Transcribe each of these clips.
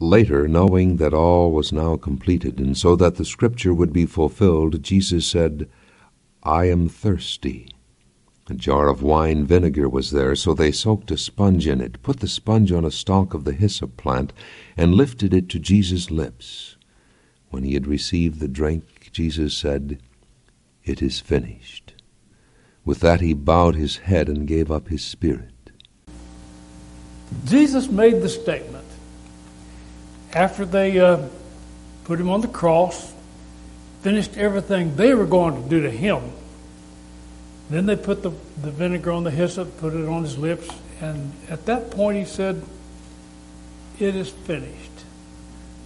Later, knowing that all was now completed, and so that the scripture would be fulfilled, Jesus said, I am thirsty. A jar of wine vinegar was there, so they soaked a sponge in it, put the sponge on a stalk of the hyssop plant, and lifted it to Jesus' lips. When he had received the drink, Jesus said, It is finished. With that he bowed his head and gave up his spirit. Jesus made the statement after they uh, put him on the cross, finished everything they were going to do to him. Then they put the, the vinegar on the hyssop, put it on his lips, and at that point he said, It is finished.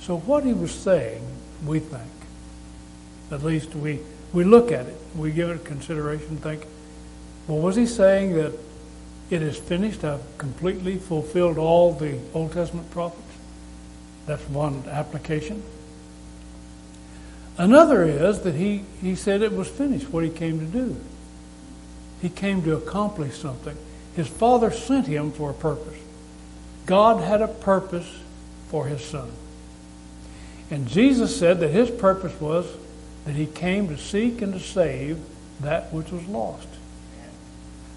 So, what he was saying, we think, at least we, we look at it, we give it consideration, think, well, was he saying that it is finished? I've completely fulfilled all the Old Testament prophets? That's one application. Another is that he, he said it was finished, what he came to do. He came to accomplish something. His father sent him for a purpose. God had a purpose for his son. And Jesus said that his purpose was that he came to seek and to save that which was lost.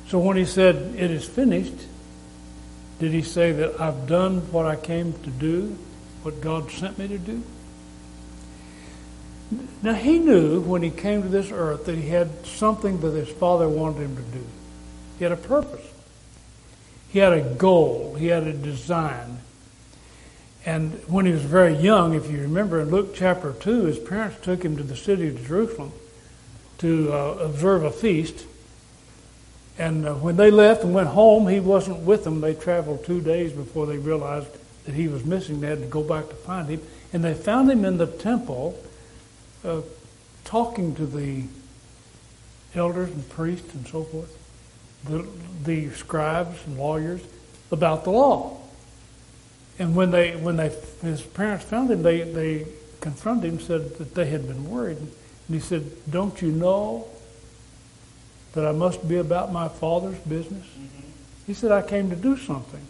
So when he said, It is finished, did he say that I've done what I came to do? What God sent me to do? Now, he knew when he came to this earth that he had something that his father wanted him to do. He had a purpose, he had a goal, he had a design. And when he was very young, if you remember in Luke chapter 2, his parents took him to the city of Jerusalem to uh, observe a feast. And uh, when they left and went home, he wasn't with them. They traveled two days before they realized that he was missing. They had to go back to find him. And they found him in the temple uh, talking to the elders and priests and so forth, the, the scribes and lawyers about the law. And when they when they his parents found him, they, they confronted him, said that they had been worried. And he said, Don't you know that I must be about my father's business? Mm-hmm. He said, I came to do something.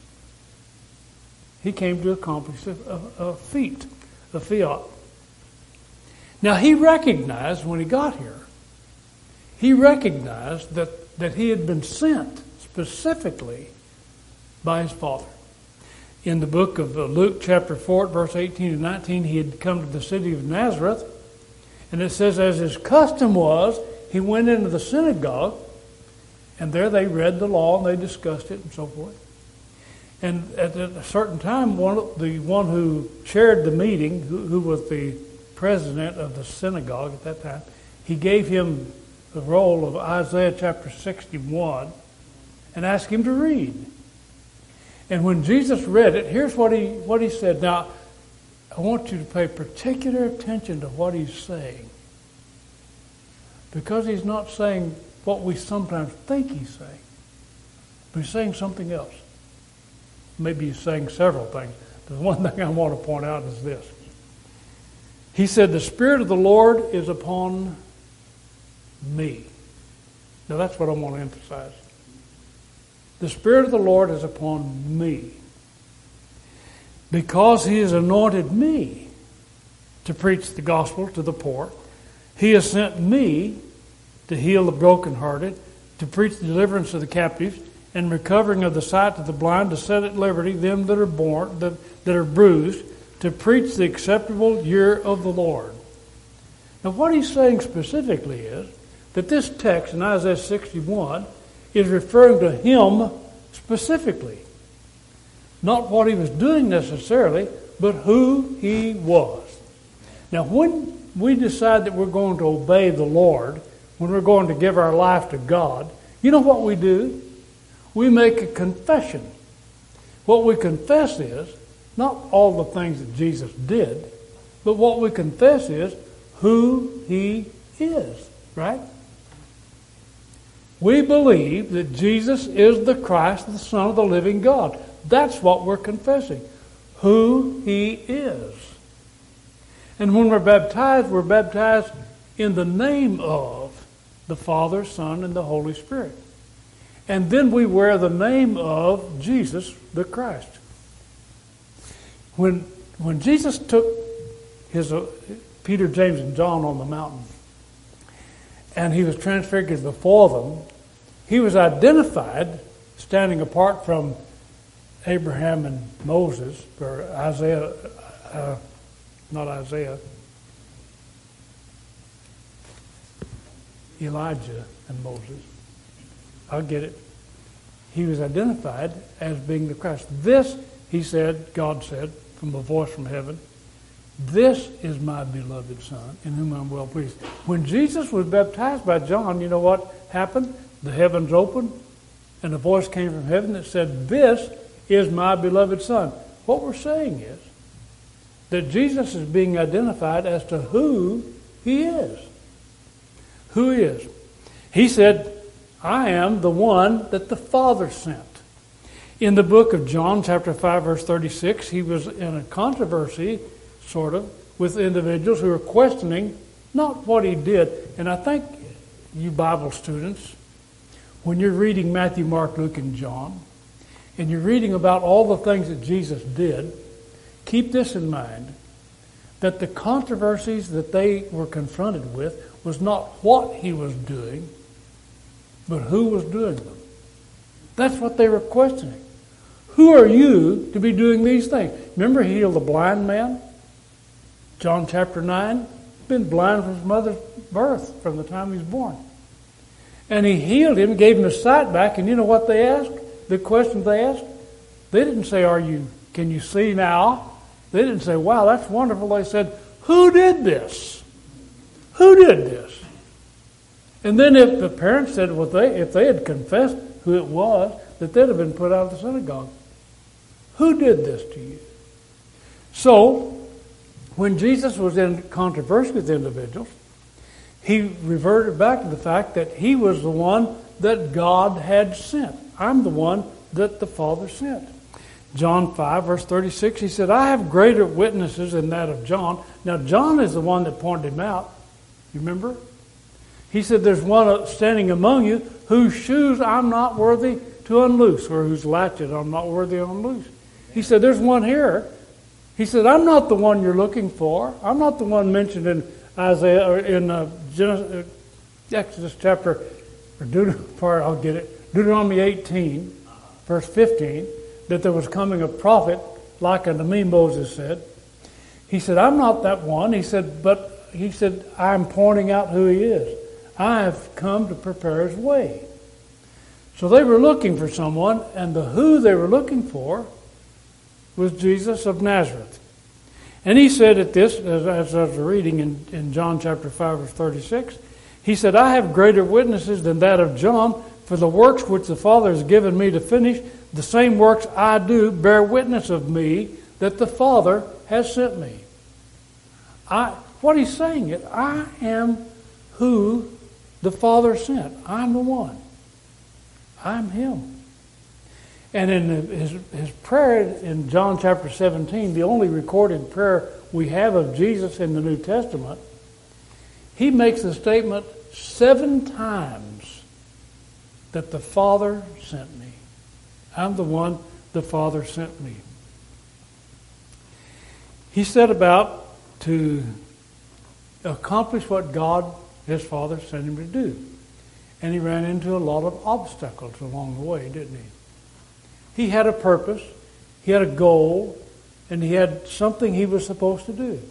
He came to accomplish a, a, a feat, a fiat. Now, he recognized when he got here, he recognized that, that he had been sent specifically by his father. In the book of uh, Luke, chapter 4, verse 18 to 19, he had come to the city of Nazareth, and it says, as his custom was, he went into the synagogue, and there they read the law and they discussed it and so forth. And at a certain time, one, the one who chaired the meeting, who, who was the president of the synagogue at that time, he gave him the roll of Isaiah chapter 61 and asked him to read. And when Jesus read it, here's what he, what he said. Now, I want you to pay particular attention to what he's saying. Because he's not saying what we sometimes think he's saying, but he's saying something else maybe he's saying several things. The one thing I want to point out is this. He said, The Spirit of the Lord is upon me. Now that's what I want to emphasize. The Spirit of the Lord is upon me because He has anointed me to preach the gospel to the poor. He has sent me to heal the brokenhearted, to preach the deliverance to the captives, and recovering of the sight to the blind, to set at liberty them that are born, that, that are bruised, to preach the acceptable year of the Lord. Now, what he's saying specifically is that this text in Isaiah 61 is referring to him specifically. Not what he was doing necessarily, but who he was. Now, when we decide that we're going to obey the Lord, when we're going to give our life to God, you know what we do? We make a confession. What we confess is not all the things that Jesus did, but what we confess is who he is, right? We believe that Jesus is the Christ, the Son of the living God. That's what we're confessing. Who he is. And when we're baptized, we're baptized in the name of the Father, Son, and the Holy Spirit. And then we wear the name of Jesus the Christ. When when Jesus took his uh, Peter, James, and John on the mountain, and he was transfigured before them, he was identified standing apart from Abraham and Moses, or Isaiah, uh, not Isaiah, Elijah and Moses. I'll get it. He was identified as being the Christ. This, he said, God said, from a voice from heaven, this is my beloved Son, in whom I'm well pleased. When Jesus was baptized by John, you know what happened? The heavens opened, and a voice came from heaven that said, This is my beloved Son. What we're saying is that Jesus is being identified as to who he is. Who he is. He said, I am the one that the Father sent. In the book of John, chapter 5, verse 36, he was in a controversy sort of, with individuals who were questioning not what he did. And I think you Bible students, when you're reading Matthew, Mark, Luke, and John, and you're reading about all the things that Jesus did, keep this in mind that the controversies that they were confronted with was not what he was doing, but who was doing them. That's what they were questioning. Who are you to be doing these things? Remember, he healed the blind man? John chapter 9, been blind from his mother's birth, from the time he was born. And he healed him, gave him his sight back, and you know what they asked? The question they asked? They didn't say, Are you can you see now? They didn't say, Wow, that's wonderful. They said, Who did this? Who did this? And then if the parents said, well, they, if they had confessed who it was, that they'd have been put out of the synagogue. Who did this to you? So, when Jesus was in controversy with individuals, he reverted back to the fact that he was the one that God had sent. I'm the one that the Father sent. John 5, verse 36, he said, I have greater witnesses than that of John. Now, John is the one that pointed him out. You remember? He said, There's one standing among you whose shoes I'm not worthy to unloose, or whose latchet I'm not worthy to unloose. He said, There's one here he said, I'm not the one you're looking for. I'm not the one mentioned in Isaiah or in uh, Genesis, uh, Exodus chapter, or I'll get it, Deuteronomy 18, verse 15, that there was coming a prophet like unto me, Moses said. He said, I'm not that one. He said, but he said, I'm pointing out who he is. I have come to prepare his way. So they were looking for someone, and the who they were looking for was Jesus of Nazareth. And he said at this, as, as I was reading in, in John chapter 5, verse 36, he said, I have greater witnesses than that of John, for the works which the Father has given me to finish, the same works I do bear witness of me that the Father has sent me. I, what he's saying is, I am who the Father sent. I'm the one. I'm him. And in his, his prayer in John chapter 17, the only recorded prayer we have of Jesus in the New Testament, he makes the statement seven times that the Father sent me. I'm the one the Father sent me. He set about to accomplish what God, his Father, sent him to do. And he ran into a lot of obstacles along the way, didn't he? He had a purpose, he had a goal, and he had something he was supposed to do.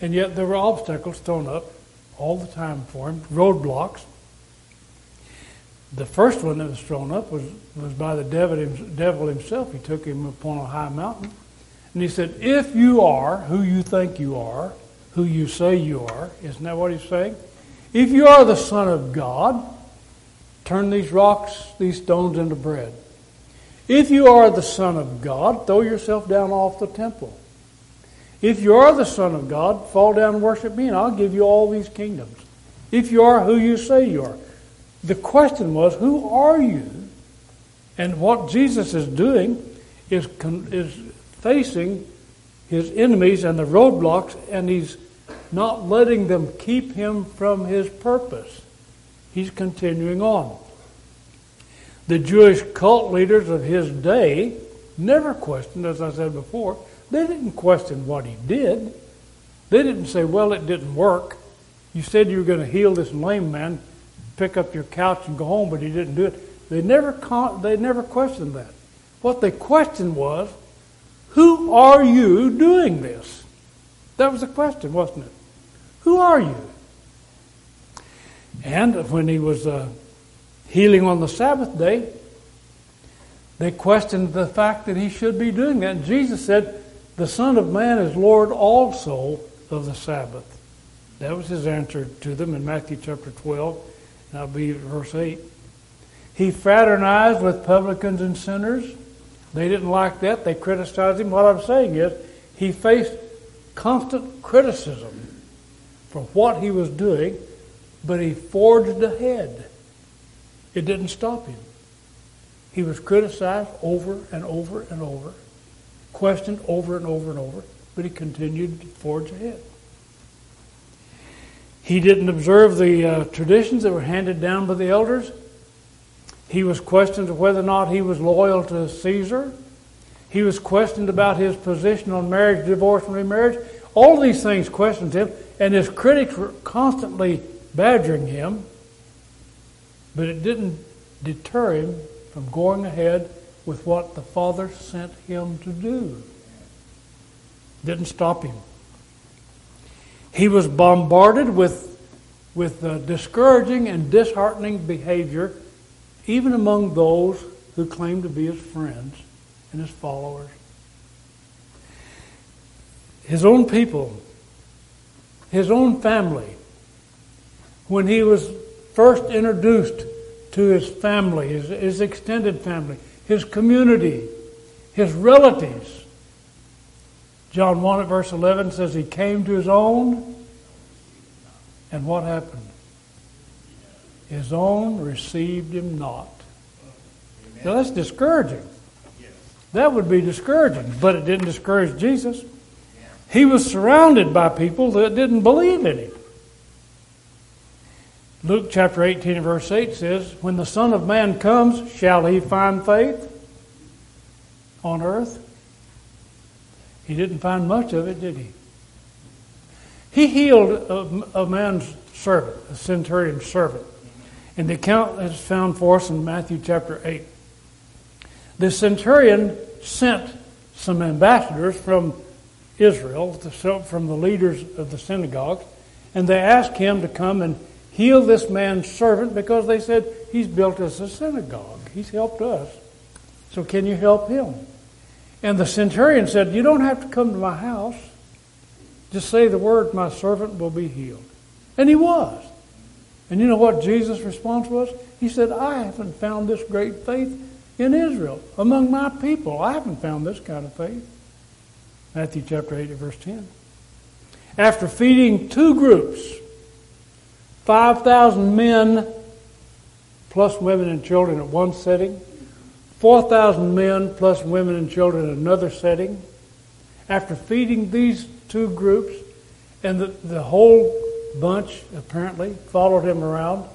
And yet there were obstacles thrown up all the time for him, roadblocks. The first one that was thrown up was, was by the devil, devil himself. He took him upon a high mountain. And he said, If you are who you think you are, who you say you are, isn't that what he's saying? If you are the Son of God, turn these rocks, these stones into bread. If you are the Son of God, throw yourself down off the temple. If you are the Son of God, fall down and worship me, and I'll give you all these kingdoms. If you are who you say you are. The question was, who are you? And what Jesus is doing is, is facing his enemies and the roadblocks, and he's not letting them keep him from his purpose. He's continuing on. The Jewish cult leaders of his day never questioned, as I said before, They didn't question what he did. They didn't say, well, it didn't work. You said you were going to heal this lame man, pick up your couch and go home, but he didn't do it. They never, they never questioned that. What they questioned was, who are you doing this? That was the question, wasn't it? Who are you? And when he was uh, healing on the Sabbath day, they questioned the fact that he should be doing that. And Jesus said, The Son of Man is Lord also of the Sabbath. That was his answer to them in Matthew chapter 12, and I'll be verse 8. He fraternized with publicans and sinners. They didn't like that. They criticized him. What I'm saying is, he faced constant criticism for what he was doing, but he forged ahead. It didn't stop him. He was criticized over and over and over, questioned over and over and over, but he continued to forge ahead. He didn't observe the uh, traditions that were handed down by the elders. He was questioned whether or not he was loyal to Caesar. He was questioned about his position on marriage, divorce, and remarriage. All these things questioned him, and his critics were constantly badgering him, but it didn't deter him from going ahead with what the Father sent him to do. Didn't stop him. He was bombarded with, with uh, discouraging and disheartening behavior, even among those who claimed to be his friends and his followers. His own people, his own family, when he was first introduced to his family, his, his extended family, his community, his relatives. John 1 at verse 11 says he came to his own, and what happened? His own received him not. Amen. Now that's discouraging. Yes. That would be discouraging, but it didn't discourage Jesus. He was surrounded by people that didn't believe in him. Luke chapter 18 verse 8 says, When the Son of Man comes, shall he find faith on earth? He didn't find much of it, did he? He healed a, a man's servant, a centurion's servant. And the account is found for us in Matthew chapter 8. The centurion sent some ambassadors from Israel, from the leaders of the synagogue, and they asked him to come and heal this man's servant because they said, He's built us a synagogue. He's helped us. So can you help him? And the centurion said, You don't have to come to my house. Just say the word, my servant will be healed. And he was. And you know what Jesus' response was? He said, I haven't found this great faith in Israel, among my people. I haven't found this kind of faith. Matthew chapter 8, verse 10. After feeding two groups, 5,000 men plus women and children at one setting, 4,000 men plus women and children in another setting. After feeding these two groups, and the, the whole bunch apparently followed him around,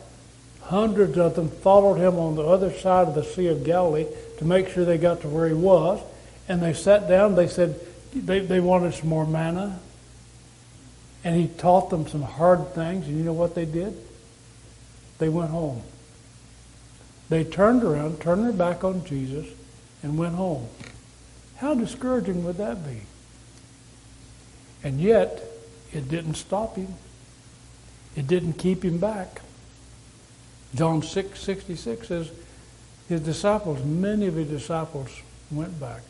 hundreds of them followed him on the other side of the Sea of Galilee to make sure they got to where he was. And they sat down, they said they, they wanted some more manna. And he taught them some hard things, and you know what they did? They went home. They turned around, turned their back on Jesus, and went home. How discouraging would that be? And yet, it didn't stop him. It didn't keep him back. John 6 66 says, His disciples, many of his disciples, went back.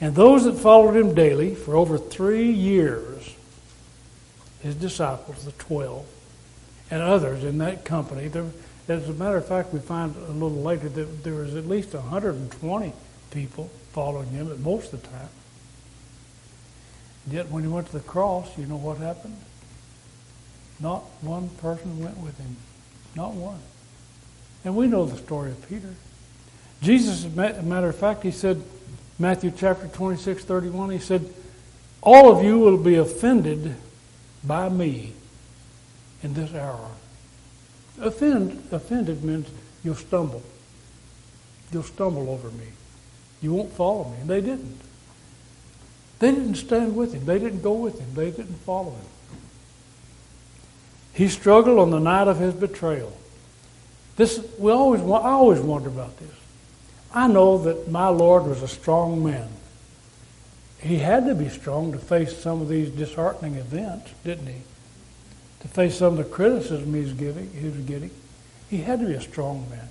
And those that followed him daily for over three years, his disciples, the twelve, and others in that company, there, as a matter of fact, we find a little later that there was at least 120 people following him at most of the time. Yet when he went to the cross, you know what happened? Not one person went with him. Not one. And we know the story of Peter. Jesus, as a matter of fact, he said, Matthew chapter 26, 31, he said, All of you will be offended by me in this hour. Offend, offended means you'll stumble. You'll stumble over me. You won't follow me. And they didn't. They didn't stand with him. They didn't go with him. They didn't follow him. He struggled on the night of his betrayal. This we always I always wonder about this. I know that my Lord was a strong man. He had to be strong to face some of these disheartening events, didn't he? To face some of the criticism he was getting, he was getting. He had to be a strong man.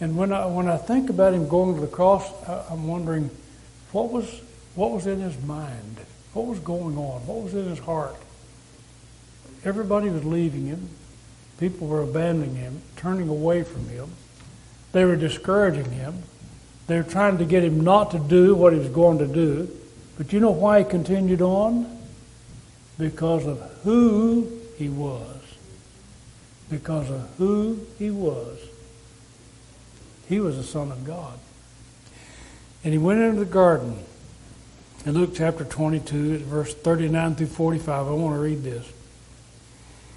And when I when I think about him going to the cross, I'm wondering what was what was in his mind, what was going on, what was in his heart. Everybody was leaving him. People were abandoning him, turning away from him. They were discouraging him. They were trying to get him not to do what he was going to do. But you know why he continued on? Because of who he was. Because of who he was. He was the Son of God. And he went into the garden. In Luke chapter 22, verse 39 through 45, I want to read this.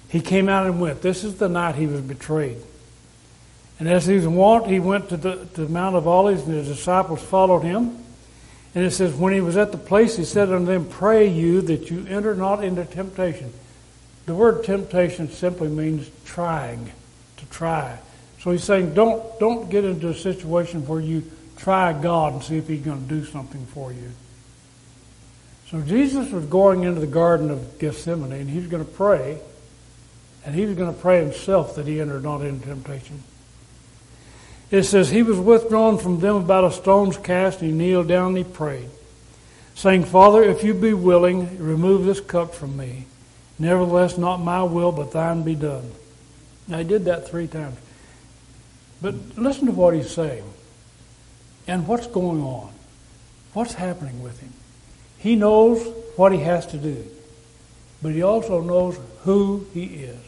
He came out and went. This is the night he was betrayed. And as he was wont, he went to the, to Mount of Olives, and his disciples followed him. And it says, When he was at the place, he said unto them, Pray you that you enter not into temptation. The word temptation simply means trying, to try. So he's saying, don't, don't get into a situation where you try God and see if he's going to do something for you. So Jesus was going into the Garden of Gethsemane, and he was going to pray. And he was going to pray himself that he entered not into temptation. It says, He was withdrawn from them about a stone's cast, and he kneeled down and he prayed, saying, Father, if you be willing, remove this cup from me. Nevertheless, not my will, but thine be done. Now, he did that three times. But listen to what he's saying and what's going on. What's happening with him? He knows what he has to do, but he also knows who he is.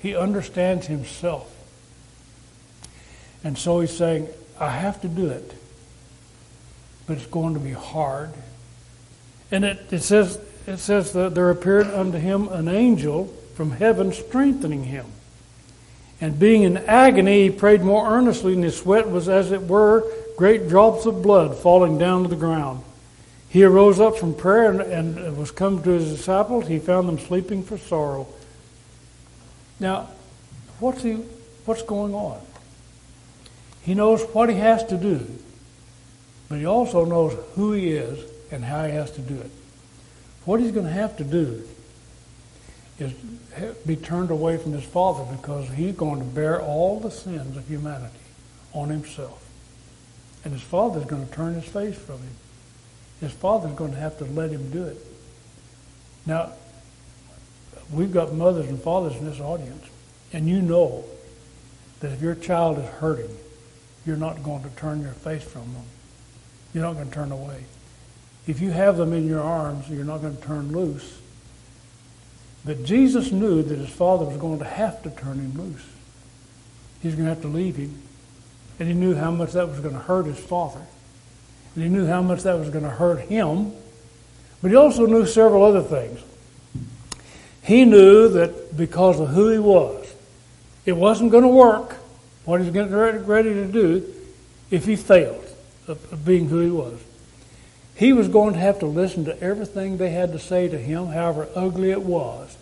He understands himself. And so he's saying, I have to do it, but it's going to be hard. And it, it says it says that there appeared unto him an angel from heaven strengthening him. And being in agony, he prayed more earnestly, and his sweat was as it were great drops of blood falling down to the ground. He arose up from prayer and, and was come to his disciples. He found them sleeping for sorrow. Now, what's, he, what's going on? He knows what he has to do, but he also knows who he is and how he has to do it. What he's going to have to do is be turned away from his father because he's going to bear all the sins of humanity on himself. And his father's going to turn his face from him. His father's going to have to let him do it. Now, we've got mothers and fathers in this audience, and you know that if your child is hurting, you're not going to turn your face from them. You're not going to turn away. If you have them in your arms, you're not going to turn loose. But Jesus knew that his father was going to have to turn him loose. He's going to have to leave him. And he knew how much that was going to hurt his father. And he knew how much that was going to hurt him. But he also knew several other things. He knew that because of who he was, it wasn't going to work, what he's getting ready to do, if he failed of being who he was. He was going to have to listen to everything they had to say to him, however ugly it was,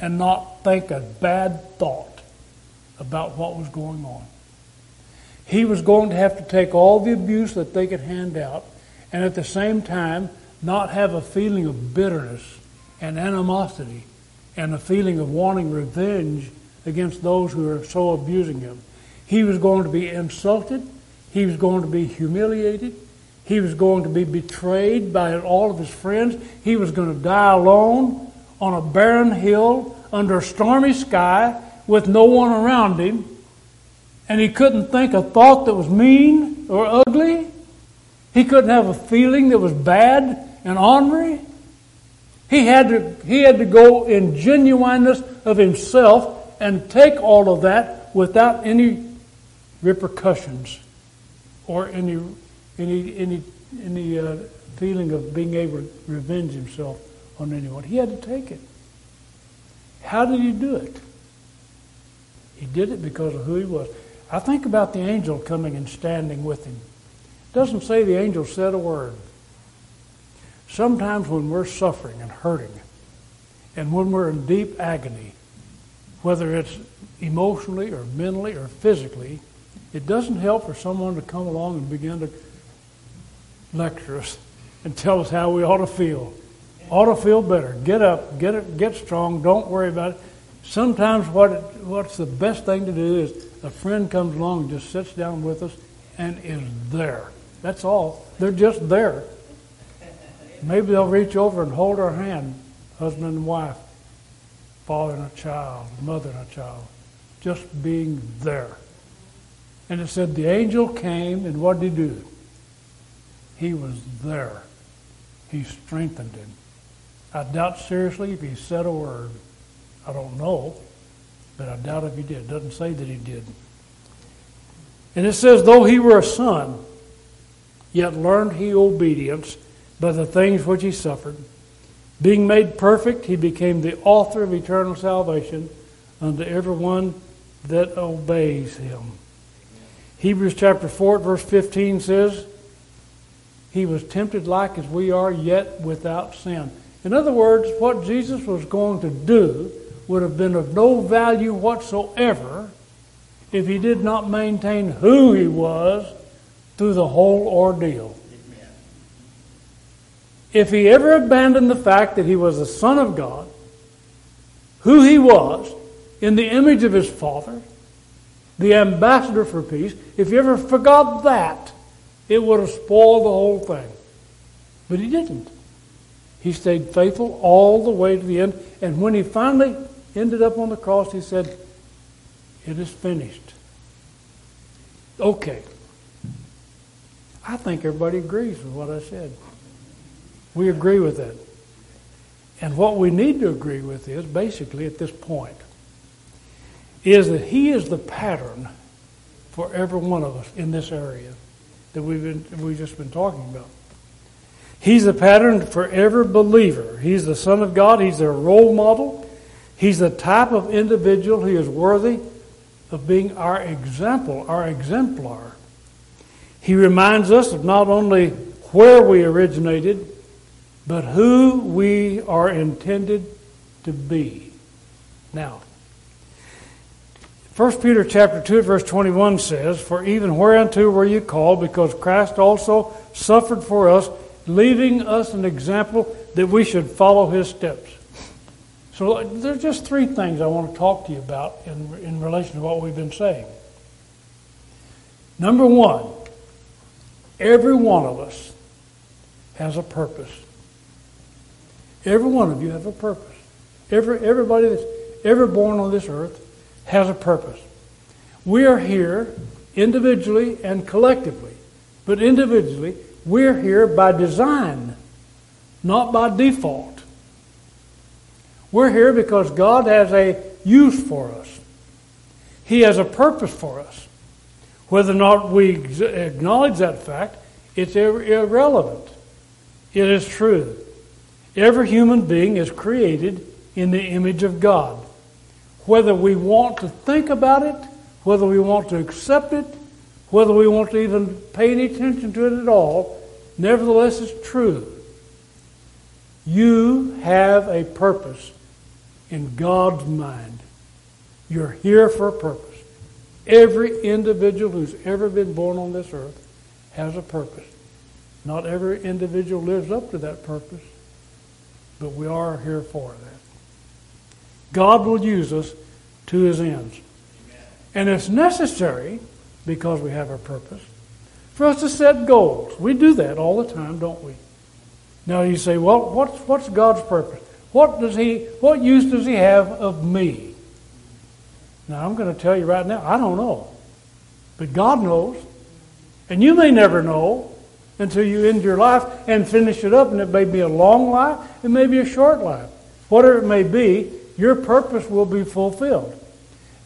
and not think a bad thought about what was going on. He was going to have to take all the abuse that they could hand out, and at the same time, not have a feeling of bitterness and animosity and a feeling of wanting revenge against those who are so abusing him. He was going to be insulted. He was going to be humiliated. He was going to be betrayed by all of his friends. He was going to die alone on a barren hill under a stormy sky with no one around him. And he couldn't think a thought that was mean or ugly. He couldn't have a feeling that was bad and ornery. He had to, he had to go in genuineness of himself and take all of that without any repercussions or any any any any uh, feeling of being able to revenge himself on anyone. He had to take it. How did he do it? He did it because of who he was. I think about the angel coming and standing with him. It doesn't say the angel said a word. Sometimes when we're suffering and hurting, and when we're in deep agony, whether it's emotionally or mentally or physically, it doesn't help for someone to come along and begin to lecture us and tell us how we ought to feel. Ought to feel better. Get up, get it, get strong. Don't worry about it. Sometimes what it, what's the best thing to do is a friend comes along and just sits down with us and is there. That's all. They're just there. Maybe they'll reach over and hold our hand, husband and wife, father and a child, mother and a child, just being there. And it said the angel came, and what did he do? He was there. He strengthened him. I doubt seriously if he said a word. I don't know, but I doubt if he did. It doesn't say that he did. And it says, though he were a son, yet learned he obedience by the things which he suffered. Being made perfect, he became the author of eternal salvation unto everyone that obeys him. Hebrews chapter 4, verse 15 says, He was tempted like as we are, yet without sin. In other words, what Jesus was going to do would have been of no value whatsoever if he did not maintain who he was through the whole ordeal. If he ever abandoned the fact that he was the Son of God, who he was, in the image of his Father, the ambassador for peace, if you ever forgot that, it would have spoiled the whole thing. But he didn't. He stayed faithful all the way to the end. And when he finally ended up on the cross, he said, It is finished. Okay. I think everybody agrees with what I said. We agree with that. And what we need to agree with is basically at this point is that he is the pattern for every one of us in this area that we've been we've just been talking about. He's the pattern for every believer. He's the Son of God. He's their role model. He's the type of individual who is worthy of being our example, our exemplar. He reminds us of not only where we originated, but who we are intended to be. Now, 1 Peter chapter 2 verse 21 says, For even whereunto were you called, because Christ also suffered for us, leaving us an example that we should follow his steps. So uh, there's just three things I want to talk to you about in, in relation to what we've been saying. Number one, every one of us has a purpose. Every one of you have a purpose. Every, everybody that's ever born on this earth has a purpose. We are here individually and collectively, but individually, we're here by design, not by default. We're here because God has a use for us. He has a purpose for us. Whether or not we acknowledge that fact, it's irrelevant. It is true. Every human being is created in the image of God. Whether we want to think about it, whether we want to accept it, whether we want to even pay any attention to it at all, nevertheless it's true. You have a purpose in God's mind. You're here for a purpose. Every individual who's ever been born on this earth has a purpose. Not every individual lives up to that purpose but we are here for that. God will use us to his ends. And it's necessary, because we have our purpose, for us to set goals. We do that all the time, don't we? Now you say, well, what's, what's God's purpose? What does he what use does he have of me? Now I'm going to tell you right now, I don't know. But God knows. And you may never know until you end your life and finish it up. And it may be a long life, it may be a short life. Whatever it may be, your purpose will be fulfilled.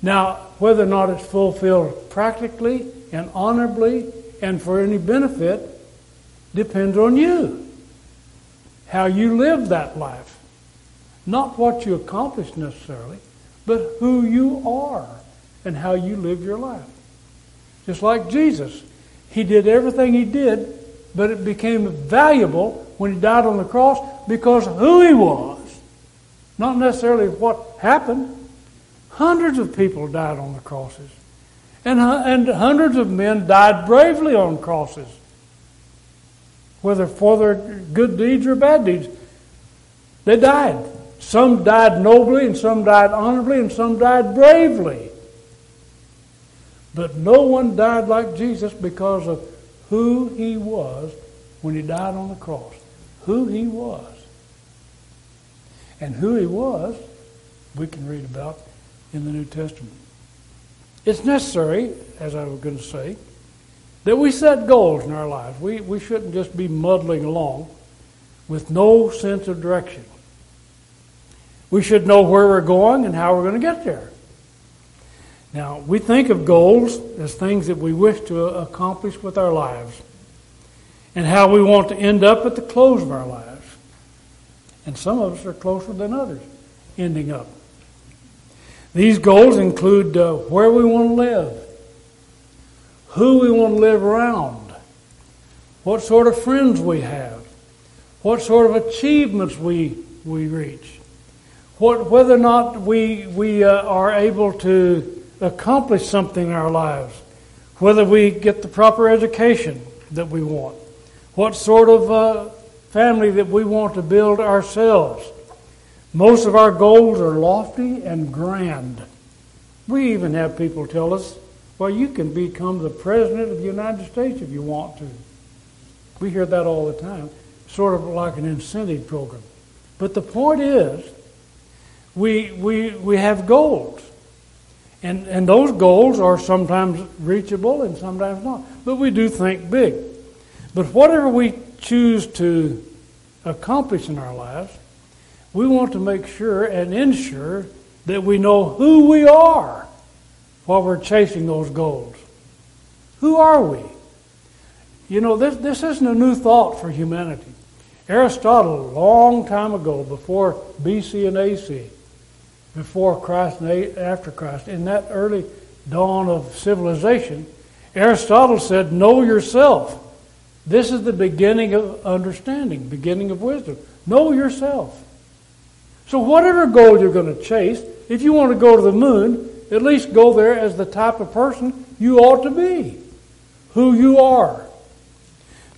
Now, whether or not it's fulfilled practically and honorably and for any benefit depends on you. How you live that life. Not what you accomplish necessarily, but who you are and how you live your life. Just like Jesus. He did everything he did but it became valuable when he died on the cross because who he was, not necessarily what happened. Hundreds of people died on the crosses. And, and hundreds of men died bravely on crosses, whether for their good deeds or bad deeds. They died. Some died nobly, and some died honorably, and some died bravely. But no one died like Jesus because of who he was when he died on the cross. Who he was. And who he was, we can read about in the New Testament. It's necessary, as I was going to say, that we set goals in our lives. We, we shouldn't just be muddling along with no sense of direction. We should know where we're going and how we're going to get there. Now, we think of goals as things that we wish to accomplish with our lives and how we want to end up at the close of our lives. And some of us are closer than others ending up. These goals include uh, where we want to live, who we want to live around, what sort of friends we have, what sort of achievements we, we reach, what, whether or not we, we uh, are able to accomplish something in our lives, whether we get the proper education that we want, what sort of uh, family that we want to build ourselves most of our goals are lofty and grand. We even have people tell us, well, you can become the President of the United States if you want to. We hear that all the time, sort of like an incentive program. But the point is, we, we, we have goals. And, and those goals are sometimes reachable and sometimes not. But we do think big. But whatever we choose to accomplish in our lives, we want to make sure and ensure that we know who we are while we're chasing those goals. Who are we? You know, this, this isn't a new thought for humanity. Aristotle, a long time ago, before BC and AC, before Christ and after Christ, in that early dawn of civilization, Aristotle said, Know yourself. This is the beginning of understanding, beginning of wisdom. Know yourself. So, whatever goal you're going to chase, if you want to go to the moon, at least go there as the type of person you ought to be, who you are.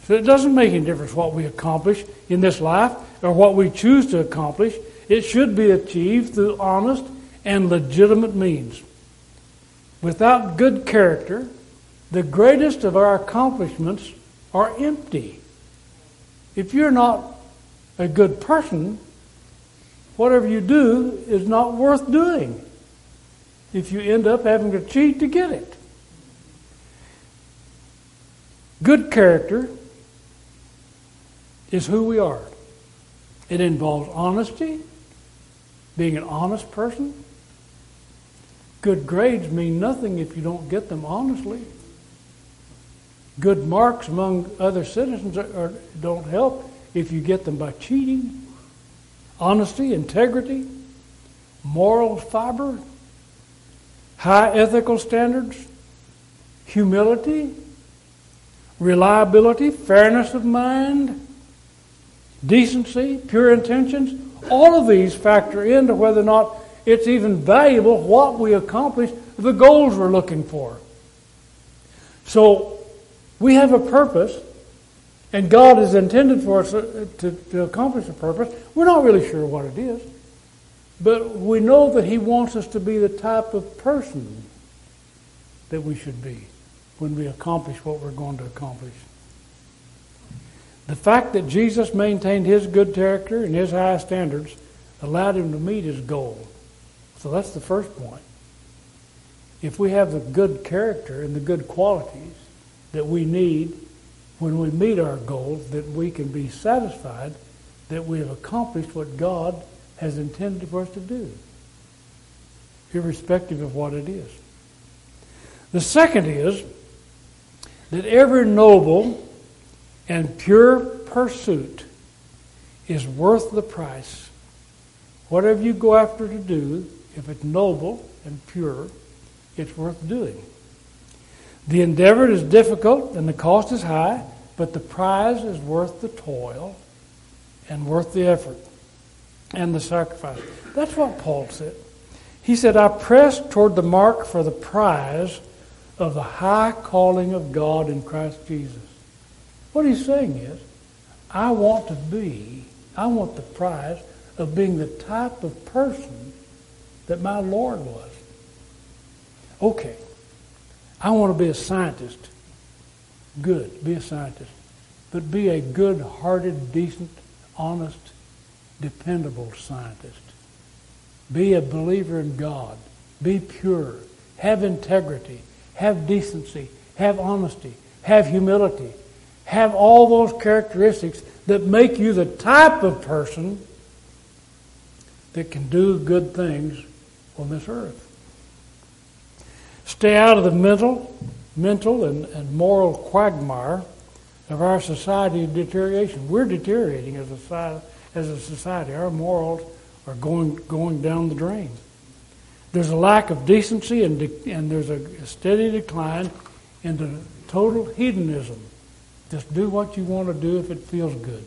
So, it doesn't make any difference what we accomplish in this life or what we choose to accomplish. It should be achieved through honest and legitimate means. Without good character, the greatest of our accomplishments are empty. If you're not a good person, whatever you do is not worth doing if you end up having to cheat to get it. Good character is who we are. It involves honesty, being an honest person. Good grades mean nothing if you don't get them honestly. Good marks among other citizens are, are, don't help if you get them by cheating honesty, integrity, moral fiber, high ethical standards, humility, reliability, fairness of mind, decency, pure intentions. All of these factor into whether or not it's even valuable what we accomplish, the goals we're looking for. So we have a purpose and God has intended for us uh, to, to accomplish a purpose. We're not really sure what it is, but we know that He wants us to be the type of person that we should be when we accomplish what we're going to accomplish. The fact that Jesus maintained his good character and his high standards allowed him to meet his goal. So that's the first point. If we have the good character and the good qualities that we need when we meet our goals that we can be satisfied that we have accomplished what God has intended for us to do, irrespective of what it is. The second is that every noble and pure pursuit is worth the price. Whatever you go after to do, if it's noble and pure, it's worth doing. The endeavor is difficult and the cost is high, but the prize is worth the toil and worth the effort and the sacrifice. That's what Paul said. He said, I press toward the mark for the prize of the high calling of God in Christ Jesus. What he's saying is, I want to be, I want the prize of being the type of person that my Lord was. Okay, I want to be a scientist. Good, be a scientist. But be a good hearted, decent, honest, dependable scientist. Be a believer in God. Be pure. Have integrity. Have decency. Have honesty. Have humility. Have all those characteristics that make you the type of person that can do good things on this earth. Stay out of the mental, mental and, and moral quagmire of our society deterioration. We're deteriorating as a, as a society. Our morals are going, going down the drain. There's a lack of decency and, de- and there's a steady decline into total hedonism. Just do what you want to do if it feels good.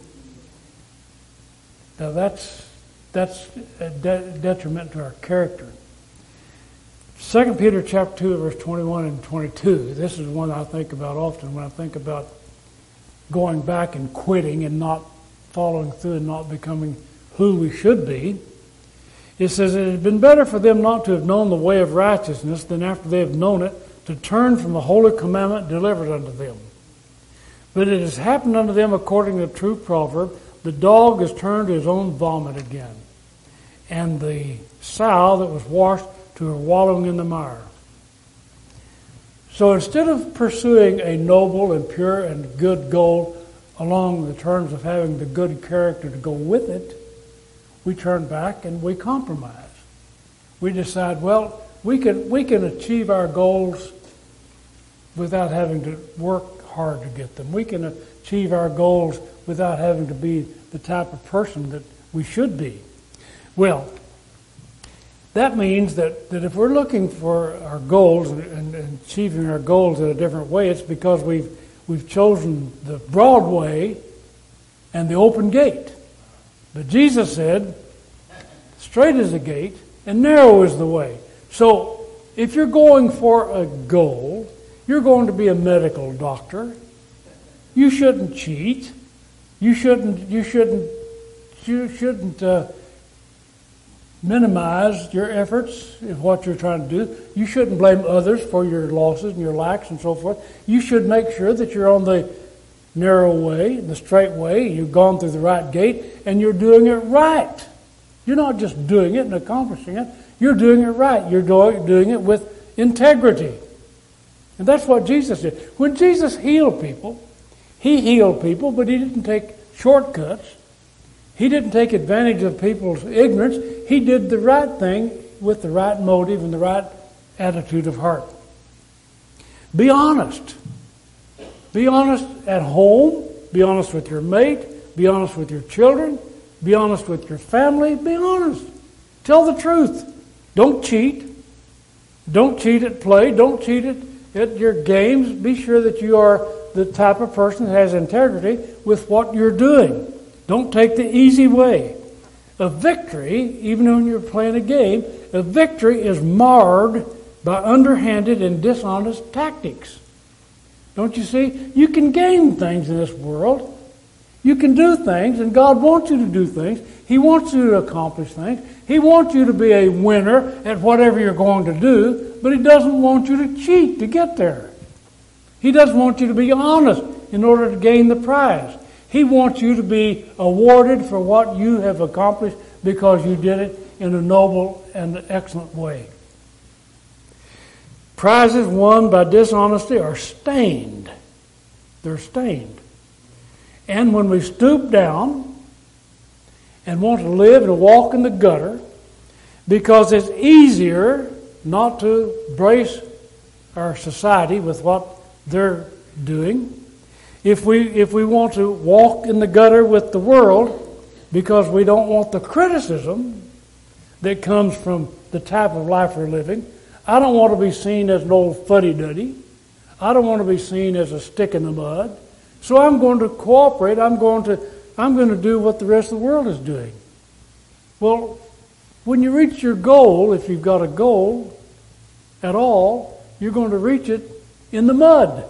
Now that's, that's a de- detriment to our character. 2 Peter chapter 2, verse 21 and 22. This is one I think about often when I think about going back and quitting and not following through and not becoming who we should be. It says it had been better for them not to have known the way of righteousness than after they have known it to turn from the holy commandment delivered unto them. But it has happened unto them according to the true proverb the dog is turned to his own vomit again, and the sow that was washed to her wallowing in the mire. So instead of pursuing a noble and pure and good goal along the terms of having the good character to go with it, we turn back and we compromise. We decide, well, we can, we can achieve our goals without having to work hard to get them. We can achieve our goals without having to be the type of person that we should be. Well, that means that, that if we're looking for our goals and, and, and achieving our goals in a different way, it's because we've, we've chosen the broad way and the open gate. But Jesus said, straight is the gate and narrow is the way. So if you're going for a goal, you're going to be a medical doctor. You shouldn't cheat. You shouldn't. You shouldn't. You shouldn't uh, minimize your efforts in what you're trying to do. You shouldn't blame others for your losses and your lacks and so forth. You should make sure that you're on the narrow way, the straight way, you've gone through the right gate, and you're doing it right. You're not just doing it and accomplishing it, you're doing it right. You're doing it with integrity. And that's what Jesus did. When Jesus healed people, he healed people, but he didn't take shortcuts. He didn't take advantage of people's ignorance. He did the right thing with the right motive and the right attitude of heart. Be honest. Be honest at home. Be honest with your mate. Be honest with your children. Be honest with your family. Be honest. Tell the truth. Don't cheat. Don't cheat at play. Don't cheat at, at your games. Be sure that you are the type of person that has integrity with what you're doing. Don't take the easy way. A victory, even when you're playing a game, a victory is marred by underhanded and dishonest tactics. Don't you see? You can gain things in this world. You can do things, and God wants you to do things. He wants you to accomplish things. He wants you to be a winner at whatever you're going to do, but He doesn't want you to cheat to get there. He doesn't want you to be honest in order to gain the prize. He wants you to be awarded for what you have accomplished because you did it in a noble and excellent way. Prizes won by dishonesty are stained. They're stained. And when we stoop down and want to live and walk in the gutter, because it's easier not to brace our society with what they're doing. If we, if we want to walk in the gutter with the world because we don't want the criticism that comes from the type of life we're living, I don't want to be seen as an old fuddy duddy. I don't want to be seen as a stick in the mud. So I'm going to cooperate. I'm going to, I'm going to do what the rest of the world is doing. Well, when you reach your goal, if you've got a goal at all, you're going to reach it in the mud.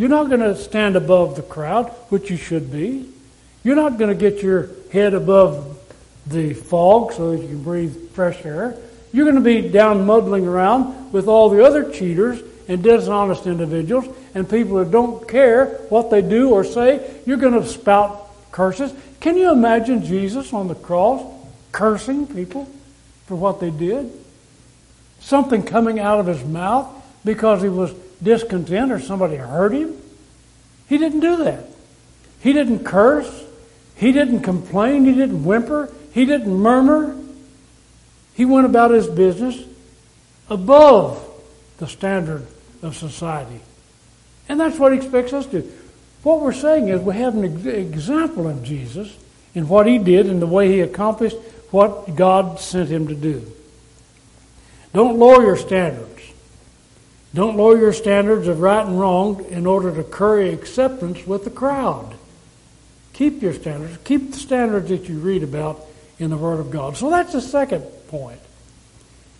You're not going to stand above the crowd, which you should be. You're not going to get your head above the fog so that you can breathe fresh air. You're going to be down muddling around with all the other cheaters and dishonest individuals and people who don't care what they do or say. You're going to spout curses. Can you imagine Jesus on the cross cursing people for what they did? Something coming out of his mouth because he was discontent or somebody hurt him? He didn't do that. He didn't curse. He didn't complain. He didn't whimper. He didn't murmur. He went about his business above the standard of society. And that's what he expects us to do. What we're saying is we have an example of Jesus in what he did and the way he accomplished what God sent him to do. Don't lower your standards. Don't lower your standards of right and wrong in order to curry acceptance with the crowd. Keep your standards. Keep the standards that you read about in the Word of God. So that's the second point.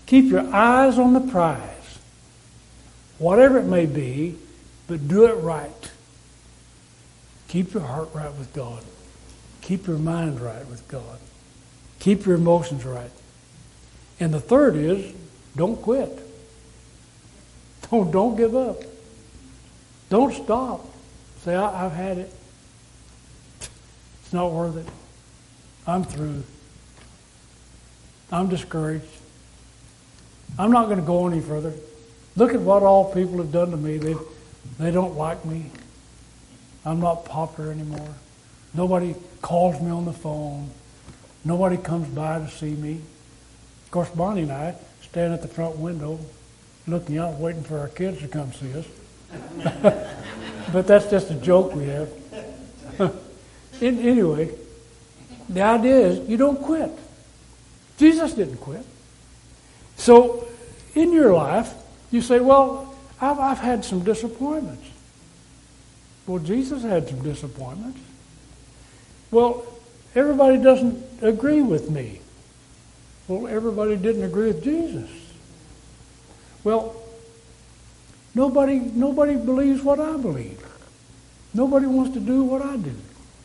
Keep your eyes on the prize, whatever it may be, but do it right. Keep your heart right with God. Keep your mind right with God. Keep your emotions right. And the third is don't quit. Don't, oh, don't give up. Don't stop. Say, I, I've had it. It's not worth it. I'm through. I'm discouraged. I'm not going to go any further. Look at what all people have done to me. They, they don't like me. I'm not popular anymore. Nobody calls me on the phone. Nobody comes by to see me. Of course, Bonnie and I stand at the front window looking out, waiting for our kids to come see us. but that's just a joke we have. In, anyway, the idea is you don't quit. Jesus didn't quit. So, in your life, you say, Well, I've, I've had some disappointments. Well, Jesus had some disappointments. Well, everybody doesn't agree with me. Well, everybody didn't agree with Jesus. Well, nobody nobody believes what I believe. Nobody wants to do what I do.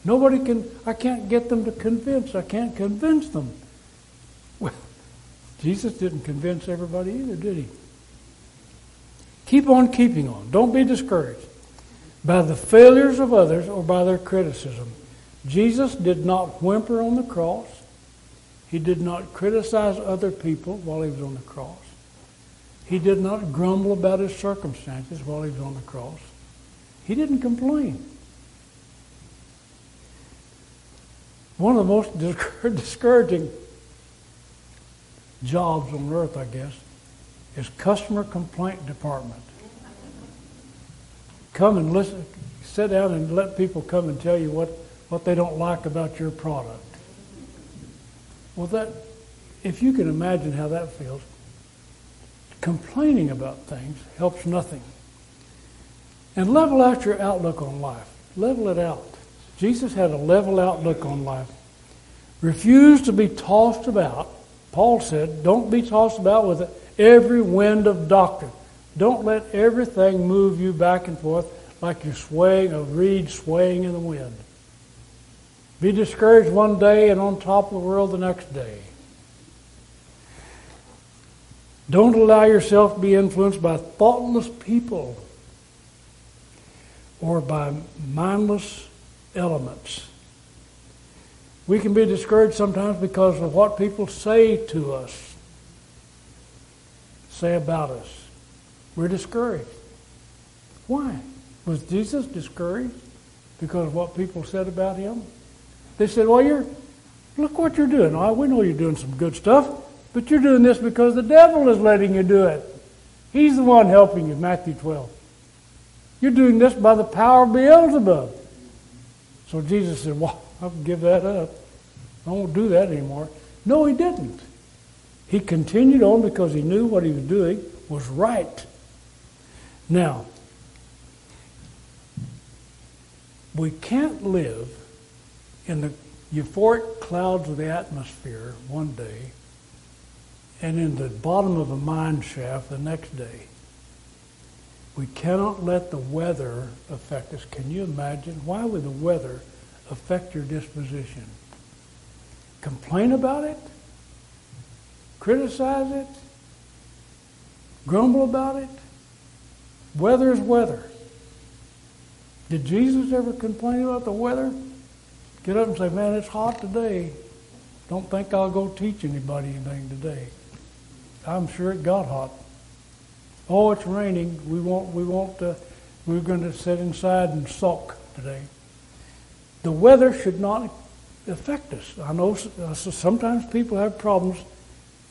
Nobody can I can't get them to convince. I can't convince them. Well, Jesus didn't convince everybody either, did he? Keep on keeping on. Don't be discouraged by the failures of others or by their criticism. Jesus did not whimper on the cross. He did not criticize other people while he was on the cross. He did not grumble about his circumstances while he was on the cross. He didn't complain. One of the most discouraging jobs on earth, I guess, is customer complaint department. Come and listen, sit down and let people come and tell you what, what they don't like about your product. Well, that, if you can imagine how that feels, complaining about things helps nothing. And level out your outlook on life. Level it out. Jesus had a level outlook on life. Refuse to be tossed about. Paul said, don't be tossed about with every wind of doctrine. Don't let everything move you back and forth like you're swaying, a reed swaying in the wind. Be discouraged one day and on top of the world the next day. Don't allow yourself to be influenced by thoughtless people or by mindless elements. We can be discouraged sometimes because of what people say to us, say about us. We're discouraged. Why? Was Jesus discouraged because of what people said about him? They said, Well, you're, look what you're doing. Oh, we know you're doing some good stuff, but you're doing this because the devil is letting you do it. He's the one helping you, Matthew 12. You're doing this by the power of Beelzebub. So Jesus said, Well, I'll give that up. I won't do that anymore. No, he didn't. He continued on because he knew what he was doing was right. Now, we can't live in the euphoric clouds of the atmosphere one day and in the bottom of a mine shaft the next day. We cannot let the weather affect us. Can you imagine? Why would the weather affect your disposition? Complain about it? Criticize it? Grumble about it? Weather is weather. Did Jesus ever complain about the weather? Get up and say, man, it's hot today. Don't think I'll go teach anybody anything today. I'm sure it got hot. Oh, it's raining. We won't. We won't. Uh, we're going to sit inside and sulk today. The weather should not affect us. I know uh, sometimes people have problems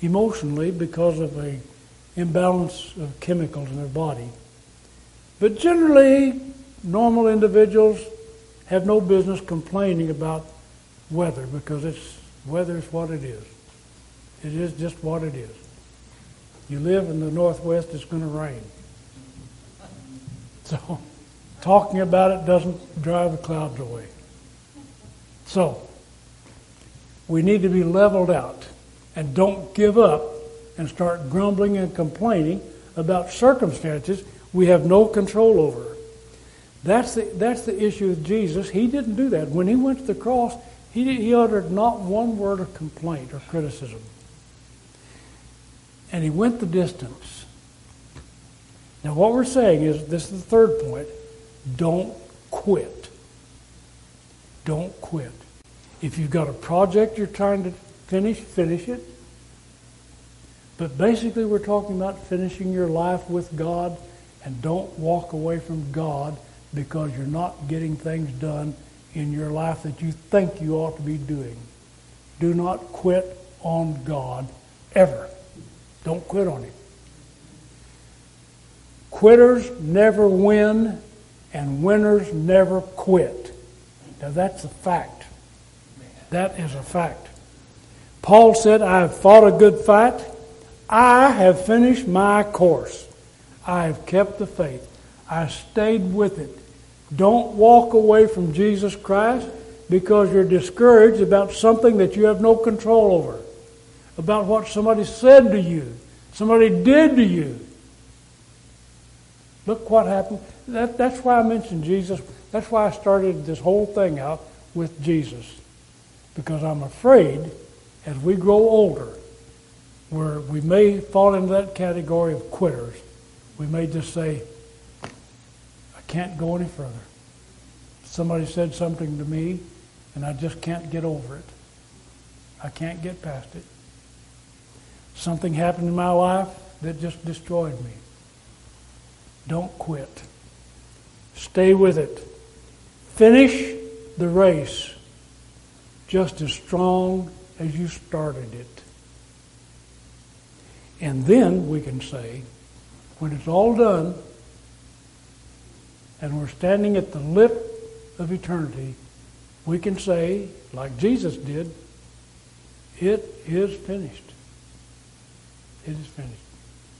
emotionally because of a imbalance of chemicals in their body. But generally, normal individuals have no business complaining about weather because it's weather is what it is. It is just what it is. You live in the Northwest, it's going to rain. So, talking about it doesn't drive the clouds away. So, we need to be leveled out and don't give up and start grumbling and complaining about circumstances we have no control over. That's the, that's the issue with Jesus. He didn't do that. When he went to the cross, he, he uttered not one word of complaint or criticism. And he went the distance. Now, what we're saying is this is the third point don't quit. Don't quit. If you've got a project you're trying to finish, finish it. But basically, we're talking about finishing your life with God and don't walk away from God because you're not getting things done in your life that you think you ought to be doing. Do not quit on God ever. Don't quit on Him. Quitters never win, and winners never quit. Now, that's a fact. That is a fact. Paul said, I have fought a good fight. I have finished my course. I have kept the faith. I stayed with it. Don't walk away from Jesus Christ because you're discouraged about something that you have no control over, about what somebody said to you, somebody did to you. Look what happened. That, that's why I mentioned Jesus. That's why I started this whole thing out with Jesus. Because I'm afraid as we grow older, where we may fall into that category of quitters, we may just say, I can't go any further. Somebody said something to me, and I just can't get over it. I can't get past it. Something happened in my life that just destroyed me. Don't quit. Stay with it. Finish the race just as strong as you started it. And then we can say, when it's all done, and we're standing at the lip of eternity, we can say, like Jesus did, it is finished. It is finished.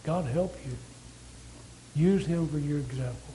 God help you. Use him for your example.